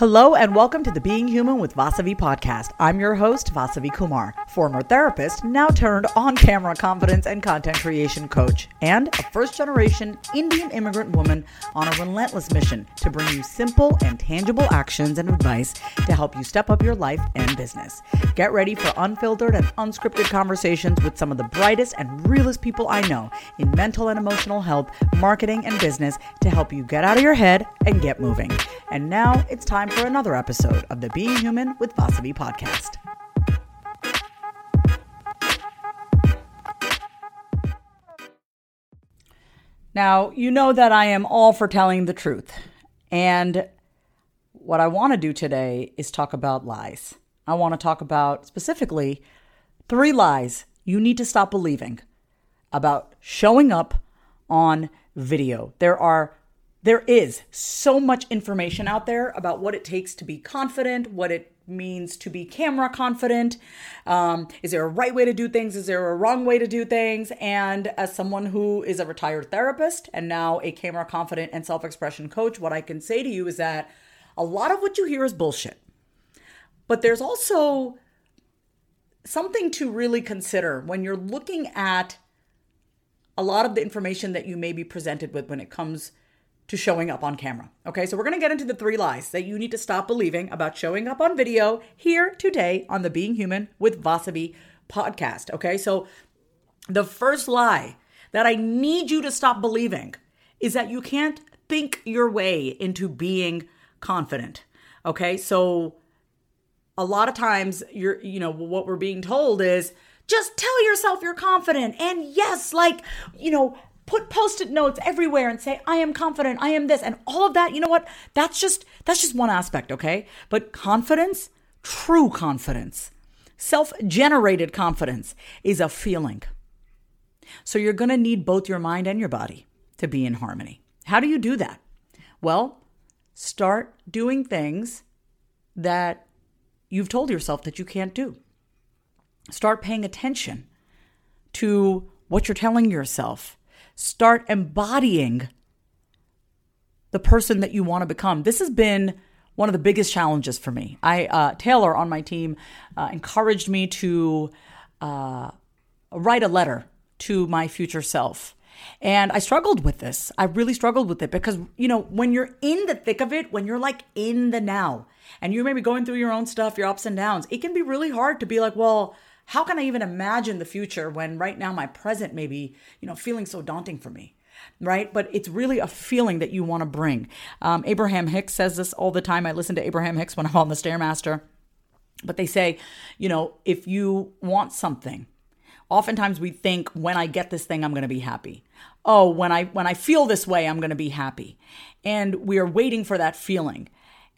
Hello and welcome to the Being Human with Vasavi podcast. I'm your host, Vasavi Kumar, former therapist, now turned on camera confidence and content creation coach, and a first generation Indian immigrant woman on a relentless mission to bring you simple and tangible actions and advice to help you step up your life and business. Get ready for unfiltered and unscripted conversations with some of the brightest and realest people I know in mental and emotional health, marketing, and business to help you get out of your head and get moving. And now it's time for another episode of the Being Human with Vasavi podcast. Now, you know that I am all for telling the truth. And what I want to do today is talk about lies. I want to talk about specifically three lies you need to stop believing about showing up on video. There are there is so much information out there about what it takes to be confident, what it means to be camera confident. Um, is there a right way to do things? Is there a wrong way to do things? And as someone who is a retired therapist and now a camera confident and self expression coach, what I can say to you is that a lot of what you hear is bullshit. But there's also something to really consider when you're looking at a lot of the information that you may be presented with when it comes to showing up on camera. Okay, so we're gonna get into the three lies that you need to stop believing about showing up on video here today on the Being Human with Vasavi podcast. Okay, so the first lie that I need you to stop believing is that you can't think your way into being confident. Okay, so a lot of times you're, you know, what we're being told is, just tell yourself you're confident. And yes, like, you know, put post-it notes everywhere and say i am confident i am this and all of that you know what? That's just that's just one aspect okay? But confidence true confidence self-generated confidence is a feeling. So you're going to need both your mind and your body to be in harmony. How do you do that? Well start doing things that you've told yourself that you can't do. Start paying attention to what you're telling yourself start embodying the person that you want to become. This has been one of the biggest challenges for me. I uh, Taylor on my team uh, encouraged me to uh, write a letter to my future self. And I struggled with this. I really struggled with it because, you know, when you're in the thick of it, when you're like in the now, and you're maybe going through your own stuff, your ups and downs, it can be really hard to be like, well, how can I even imagine the future when right now my present may be, you know, feeling so daunting for me? Right. But it's really a feeling that you want to bring. Um, Abraham Hicks says this all the time. I listen to Abraham Hicks when I'm on the Stairmaster. But they say, you know, if you want something, oftentimes we think when I get this thing, I'm going to be happy. Oh, when I when I feel this way, I'm going to be happy. And we are waiting for that feeling.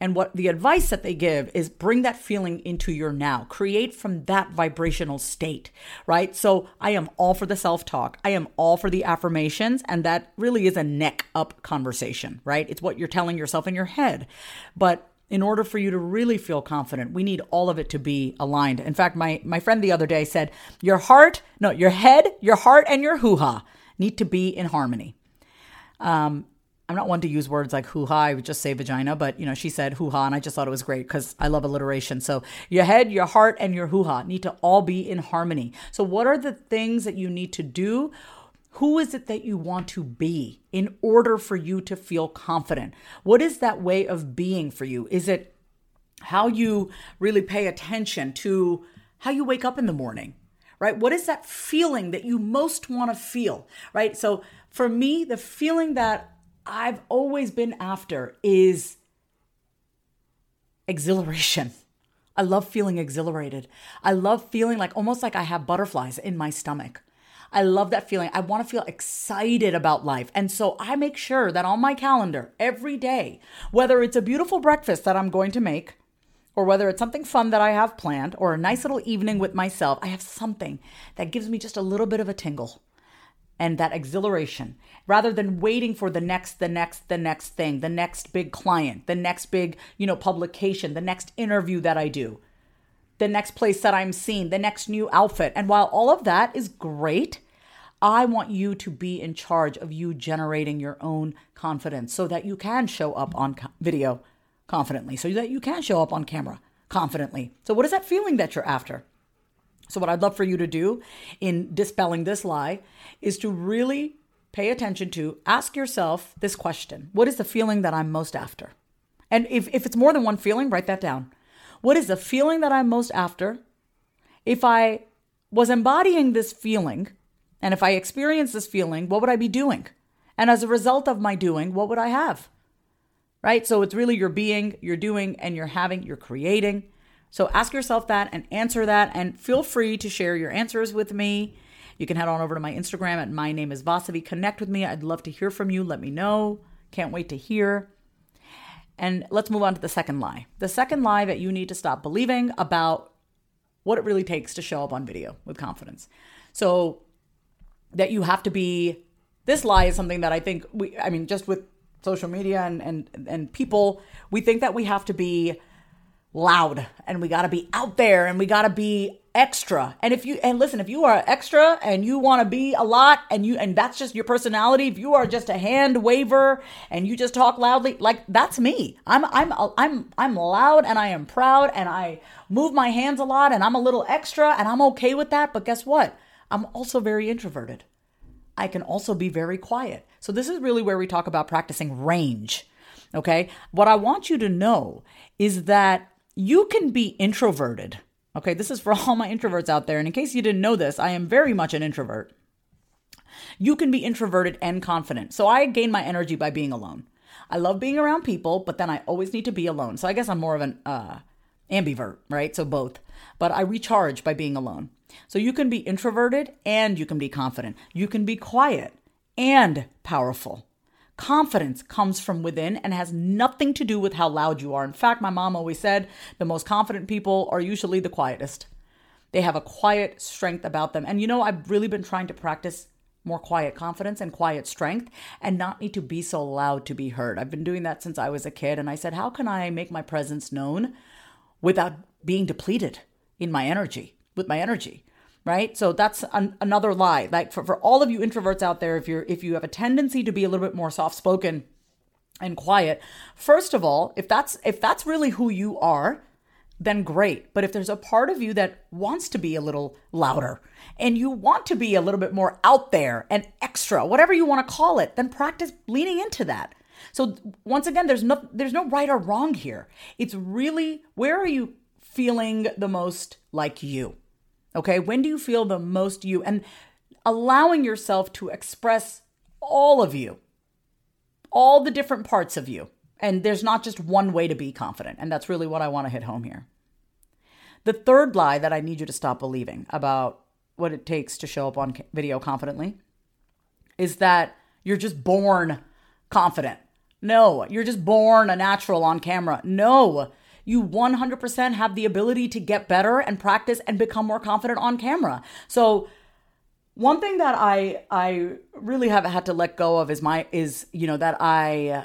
And what the advice that they give is bring that feeling into your now, create from that vibrational state, right? So I am all for the self talk. I am all for the affirmations. And that really is a neck up conversation, right? It's what you're telling yourself in your head. But in order for you to really feel confident, we need all of it to be aligned. In fact, my, my friend the other day said, Your heart, no, your head, your heart, and your hoo ha need to be in harmony. Um, I'm not one to use words like hoo ha. I would just say vagina, but you know, she said hoo ha, and I just thought it was great because I love alliteration. So your head, your heart, and your hoo ha need to all be in harmony. So, what are the things that you need to do? Who is it that you want to be in order for you to feel confident? What is that way of being for you? Is it how you really pay attention to how you wake up in the morning? right? What is that feeling that you most want to feel, right? So for me, the feeling that I've always been after is exhilaration. I love feeling exhilarated. I love feeling like almost like I have butterflies in my stomach. I love that feeling. I want to feel excited about life. And so I make sure that on my calendar every day, whether it's a beautiful breakfast that I'm going to make, or whether it's something fun that I have planned, or a nice little evening with myself, I have something that gives me just a little bit of a tingle and that exhilaration rather than waiting for the next the next the next thing the next big client the next big you know publication the next interview that i do the next place that i'm seen the next new outfit. And while all of that is great i want you to be in charge of you generating your own confidence so that you can show up on video confidently so that you can show up on camera confidently. So what is that feeling that you're after so, what I'd love for you to do in dispelling this lie is to really pay attention to ask yourself this question What is the feeling that I'm most after? And if, if it's more than one feeling, write that down. What is the feeling that I'm most after? If I was embodying this feeling, and if I experienced this feeling, what would I be doing? And as a result of my doing, what would I have? Right? So it's really your being, you're doing, and you're having, you're creating. So ask yourself that and answer that, and feel free to share your answers with me. You can head on over to my Instagram at my name is Vasavi. Connect with me. I'd love to hear from you. Let me know. Can't wait to hear. And let's move on to the second lie. The second lie that you need to stop believing about what it really takes to show up on video with confidence. So that you have to be this lie is something that I think we I mean just with social media and and and people, we think that we have to be loud and we got to be out there and we got to be extra. And if you and listen, if you are extra and you want to be a lot and you and that's just your personality, if you are just a hand waver and you just talk loudly, like that's me. I'm I'm I'm I'm loud and I am proud and I move my hands a lot and I'm a little extra and I'm okay with that, but guess what? I'm also very introverted. I can also be very quiet. So this is really where we talk about practicing range. Okay? What I want you to know is that you can be introverted. Okay, this is for all my introverts out there. And in case you didn't know this, I am very much an introvert. You can be introverted and confident. So I gain my energy by being alone. I love being around people, but then I always need to be alone. So I guess I'm more of an uh, ambivert, right? So both. But I recharge by being alone. So you can be introverted and you can be confident. You can be quiet and powerful. Confidence comes from within and has nothing to do with how loud you are. In fact, my mom always said the most confident people are usually the quietest. They have a quiet strength about them. And you know, I've really been trying to practice more quiet confidence and quiet strength and not need to be so loud to be heard. I've been doing that since I was a kid. And I said, how can I make my presence known without being depleted in my energy, with my energy? Right? So that's an, another lie. Like for, for all of you introverts out there if you're if you have a tendency to be a little bit more soft spoken and quiet first of all if that's if that's really who you are then great. But if there's a part of you that wants to be a little louder and you want to be a little bit more out there and extra whatever you want to call it then practice leaning into that. So once again there's no there's no right or wrong here. It's really where are you feeling the most like you Okay. When do you feel the most you? And allowing yourself to express all of you, all the different parts of you. And there's not just one way to be confident. And that's really what I want to hit home here. The third lie that I need you to stop believing about what it takes to show up on video confidently is that you're just born confident. No, you're just born a natural on camera. No, you 100% have the ability to get better and practice and become more confident on camera. So, one thing that I I really have had to let go of is my is you know that I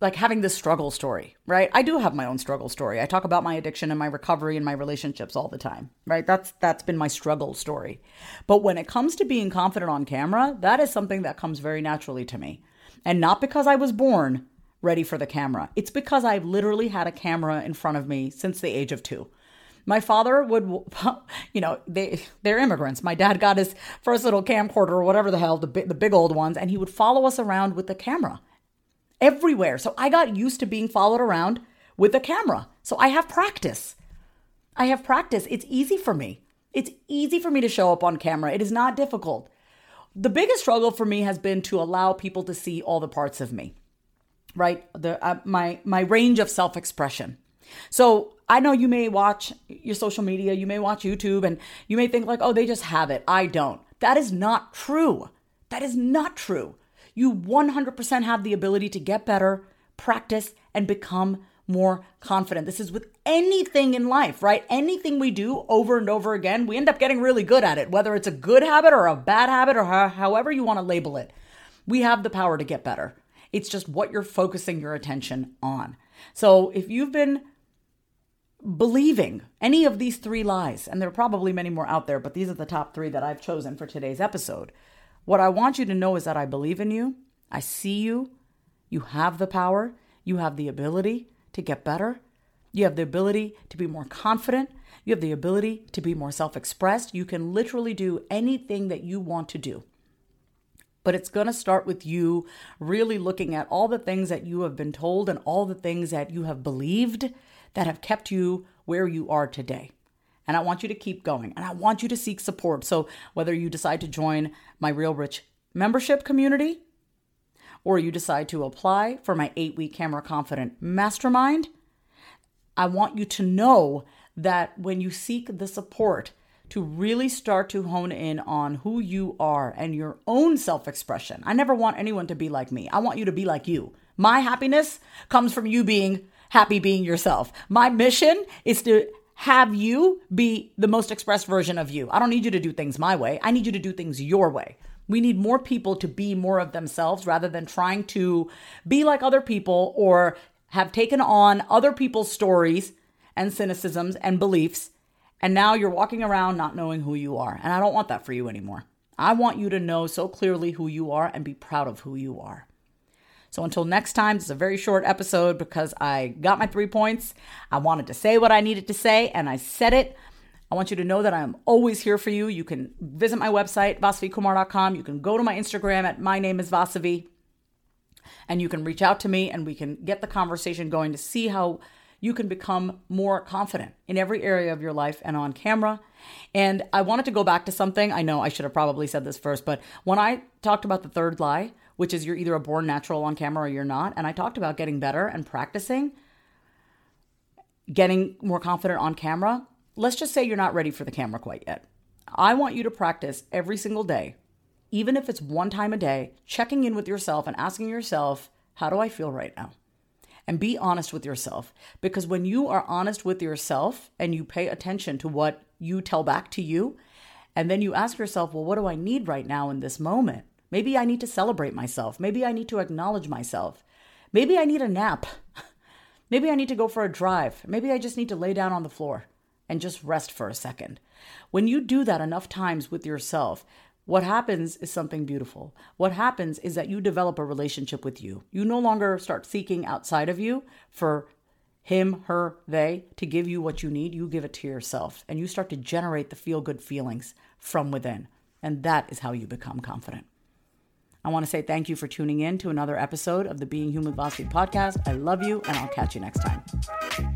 like having this struggle story, right? I do have my own struggle story. I talk about my addiction and my recovery and my relationships all the time, right? That's that's been my struggle story. But when it comes to being confident on camera, that is something that comes very naturally to me. And not because I was born ready for the camera. It's because I've literally had a camera in front of me since the age of two. My father would, you know, they they're immigrants. My dad got his first little camcorder or whatever the hell, the big, the big old ones, and he would follow us around with the camera everywhere. So I got used to being followed around with a camera. So I have practice. I have practice. It's easy for me. It's easy for me to show up on camera. It is not difficult. The biggest struggle for me has been to allow people to see all the parts of me, right? The uh, my my range of self-expression. So I know you may watch your social media, you may watch YouTube, and you may think like, oh, they just have it. I don't. That is not true. That is not true. You 100% have the ability to get better, practice, and become more confident. This is with anything in life, right? Anything we do over and over again, we end up getting really good at it, whether it's a good habit or a bad habit or however you want to label it. We have the power to get better. It's just what you're focusing your attention on. So if you've been believing any of these three lies, and there are probably many more out there, but these are the top three that I've chosen for today's episode. What I want you to know is that I believe in you, I see you, you have the power, you have the ability to get better, you have the ability to be more confident, you have the ability to be more self expressed. You can literally do anything that you want to do. But it's going to start with you really looking at all the things that you have been told and all the things that you have believed that have kept you where you are today. And I want you to keep going and I want you to seek support. So, whether you decide to join my Real Rich membership community or you decide to apply for my eight week Camera Confident Mastermind, I want you to know that when you seek the support, to really start to hone in on who you are and your own self expression. I never want anyone to be like me. I want you to be like you. My happiness comes from you being happy being yourself. My mission is to have you be the most expressed version of you. I don't need you to do things my way. I need you to do things your way. We need more people to be more of themselves rather than trying to be like other people or have taken on other people's stories and cynicisms and beliefs. And now you're walking around not knowing who you are. And I don't want that for you anymore. I want you to know so clearly who you are and be proud of who you are. So until next time, it's a very short episode because I got my three points. I wanted to say what I needed to say and I said it. I want you to know that I'm always here for you. You can visit my website, vasavikumar.com. You can go to my Instagram at my name is Vasavi. And you can reach out to me and we can get the conversation going to see how you can become more confident in every area of your life and on camera. And I wanted to go back to something. I know I should have probably said this first, but when I talked about the third lie, which is you're either a born natural on camera or you're not. And I talked about getting better and practicing, getting more confident on camera. Let's just say you're not ready for the camera quite yet. I want you to practice every single day, even if it's one time a day, checking in with yourself and asking yourself, how do I feel right now? And be honest with yourself. Because when you are honest with yourself and you pay attention to what you tell back to you, and then you ask yourself, well, what do I need right now in this moment? Maybe I need to celebrate myself. Maybe I need to acknowledge myself. Maybe I need a nap. Maybe I need to go for a drive. Maybe I just need to lay down on the floor and just rest for a second. When you do that enough times with yourself, what happens is something beautiful. What happens is that you develop a relationship with you. You no longer start seeking outside of you for him, her, they to give you what you need. You give it to yourself and you start to generate the feel good feelings from within. And that is how you become confident. I want to say thank you for tuning in to another episode of the Being Human Vasavi podcast. I love you, and I'll catch you next time.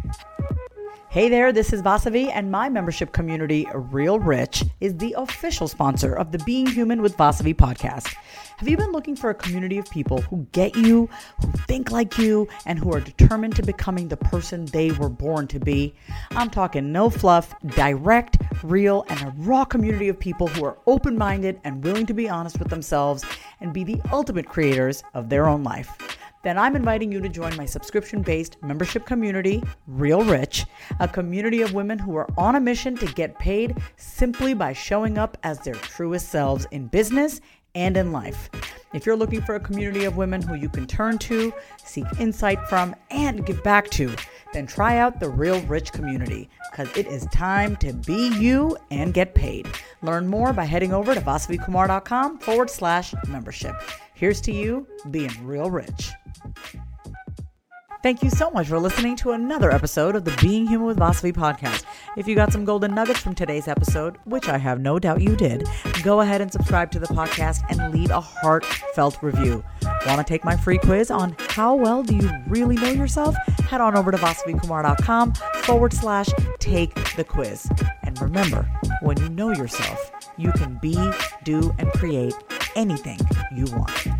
Hey there, this is Vasavi, and my membership community, Real Rich, is the official sponsor of the Being Human with Vasavi podcast. Have you been looking for a community of people who get you, who think like you, and who are determined to becoming the person they were born to be? I'm talking no fluff, direct, real, and a raw community of people who are open minded and willing to be honest with themselves and be the ultimate creators of their own life then I'm inviting you to join my subscription based membership community, Real Rich, a community of women who are on a mission to get paid simply by showing up as their truest selves in business and in life. If you're looking for a community of women who you can turn to, seek insight from, and give back to, then try out the Real Rich community because it is time to be you and get paid. Learn more by heading over to vasavikumar.com forward slash membership. Here's to you being real rich. Thank you so much for listening to another episode of the Being Human with Vasavi podcast. If you got some golden nuggets from today's episode, which I have no doubt you did, go ahead and subscribe to the podcast and leave a heartfelt review. Want to take my free quiz on how well do you really know yourself? Head on over to vasavikumar.com forward slash take the quiz. And remember, when you know yourself, you can be, do, and create anything you want.